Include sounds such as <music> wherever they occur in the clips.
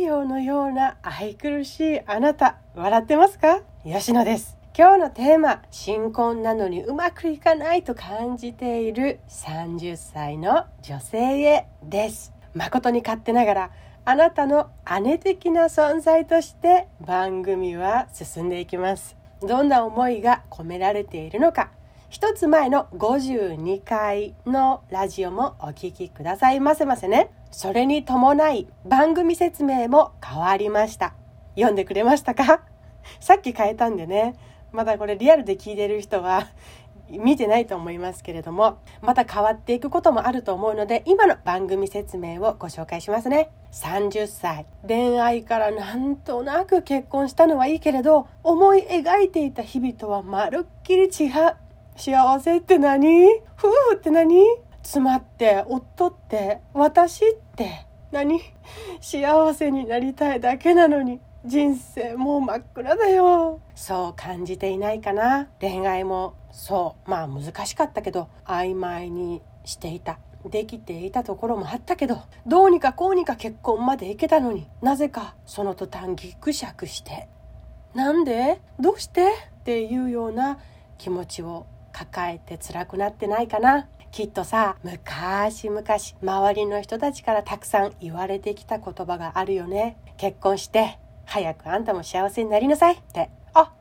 陽のような愛くるしいあなた笑ってますか？吉野です。今日のテーマ新婚なのにうまくいかないと感じている30歳の女性へです。誠に勝手ながらあなたの姉的な存在として番組は進んでいきます。どんな思いが込められているのか一つ前の52回のラジオもお聴きくださいませませね。それに伴い番組説明も変わりました。読んでくれましたか？<laughs> さっき変えたんでね。まだこれリアルで聞いてる人は <laughs> 見てないと思いますけれども、また変わっていくこともあると思うので、今の番組説明をご紹介しますね。30歳。恋愛からなんとなく結婚したのはいいけれど、思い描いていた日々とはまるっきり違う。幸せって何？夫婦って何？妻って夫って？私って何？幸せになりたいだけなのに。人生もう真っ暗だよ。そう感じていないかな。恋愛も。そう。まあ難しかったけど。曖昧にしていた。できていたところもあったけど。どうにかこうにか結婚まで行けたのに。なぜかその途端ギクシャクして。なんで？どうして？っていうような気持ちを抱えて辛くなってないかな。きっとさ昔々周りの人たちからたくさん言われてきた言葉があるよね。結婚して早くあんたも幸せになりなさい。って。あ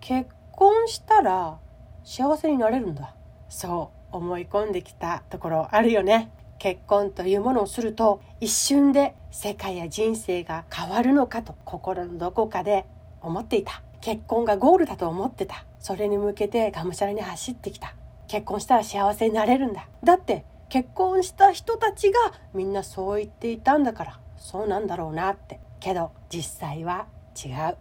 結婚したら幸せになれるんだ。そう思い込んできたところあるよね。結婚というものをすると一瞬で世界や人生が変わるのかと心のどこかで思っていた。結婚がゴールだと思ってた。それに向けてがむしゃらに走ってきた。結婚したら幸せになれるんだ。だって結婚した人たちがみんなそう言っていたんだから。そうなんだろうなって。けど実際は違う。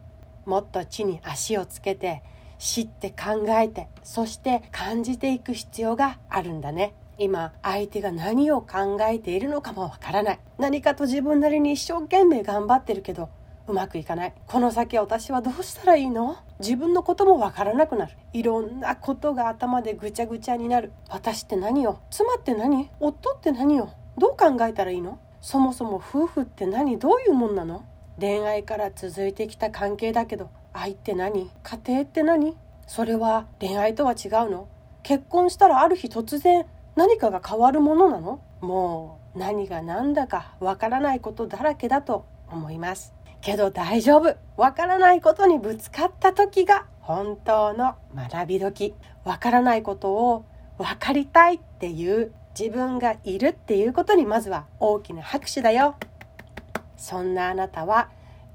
もっと地に足をつけて知って考えてそして感じていく必要があるんだね。今相手が何を考えているのかもわからない。何かと自分なりに一生懸命頑張ってるけどうまくいかない。この先私はどうしたらいいの？自分のこともわからなくなる。いろんなことが頭でぐちゃぐちゃになる。私って何よ？妻って何？夫って何よ？どう考えたらいいの？そもそも夫婦って何？どういうもんなの？恋愛から続いてきた関係だけど愛って何？家庭って何？それは恋愛とは違うの？結婚したらある日突然何かが変わるものなの？もう何が何だかわからないことだらけだと思います。けど大丈夫。わからないことにぶつかった時が本当の学び時。わからないことを分かりたいっていう自分がいるっていうことにまずは大きな拍手だよ。そんなあなたは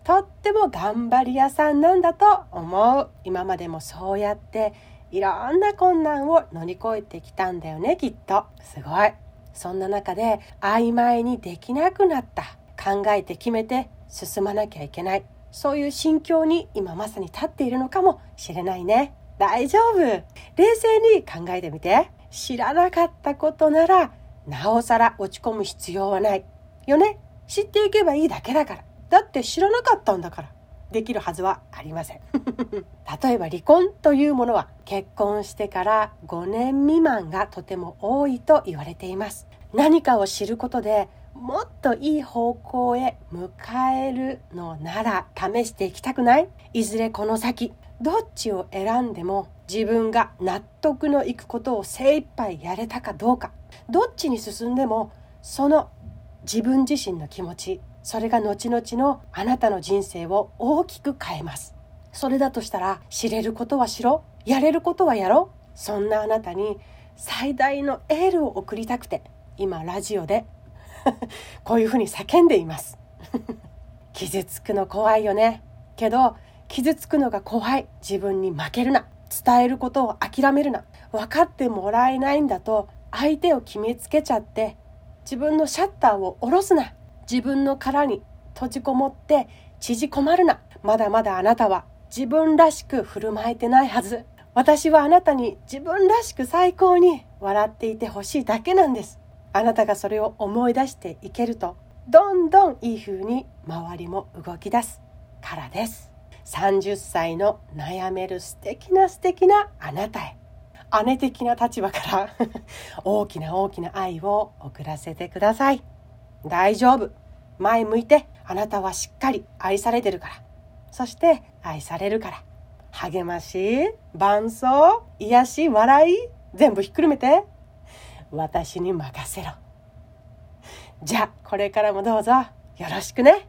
とっても頑張り屋さんなんだと思う。今までもそうやっていろんな困難を乗り越えてきたんだよねきっと。すごい。そんな中で曖昧にできなくなった。考えて決めて進まなきゃいけない。そういう心境に今まさに立っているのかもしれないね。大丈夫。冷静に考えてみて。知らなかったことならなおさら落ち込む必要はない。よね。知っていけばいいだけだから。だって知らなかったんだから。できるはずはありません。<laughs> 例えば離婚というものは結婚してから5年未満がとても多いと言われています。何かを知ることでもっといい方向へ迎えるのなら試していきたくない？いずれこの先どっちを選んでも自分が納得のいくことを精一杯やれたかどうか。どっちに進んでもその自分自身の気持ちそれが後々のあなたの人生を大きく変えます。それだとしたら知れることはしろやれることはやろう。そんなあなたに最大のエールを送りたくて今ラジオで <laughs> こういうふうに叫んでいます。<laughs> 傷つくの怖いよね。けど傷つくのが怖い。自分に負けるな。伝えることを諦めるな。分かってもらえないんだと相手を決めつけちゃって自分のシャッターを下ろすな。自分の殻に閉じこもって縮こまるな。まだまだあなたは自分らしく振る舞えてないはず。私はあなたに自分らしく最高に笑っていてほしいだけなんです。あなたがそれを思い出していけるとどんどんいい風に周りも動き出すからです。30歳の悩める素敵な素敵なあなたへ。姉的な立場から <laughs> 大きな大きな愛を送らせてください。大丈夫。前向いてあなたはしっかり愛されてるから。そして愛されるから。励まし伴奏癒し笑い全部ひっくるめて。私に任せろ。じゃあこれからもどうぞ。よろしくね。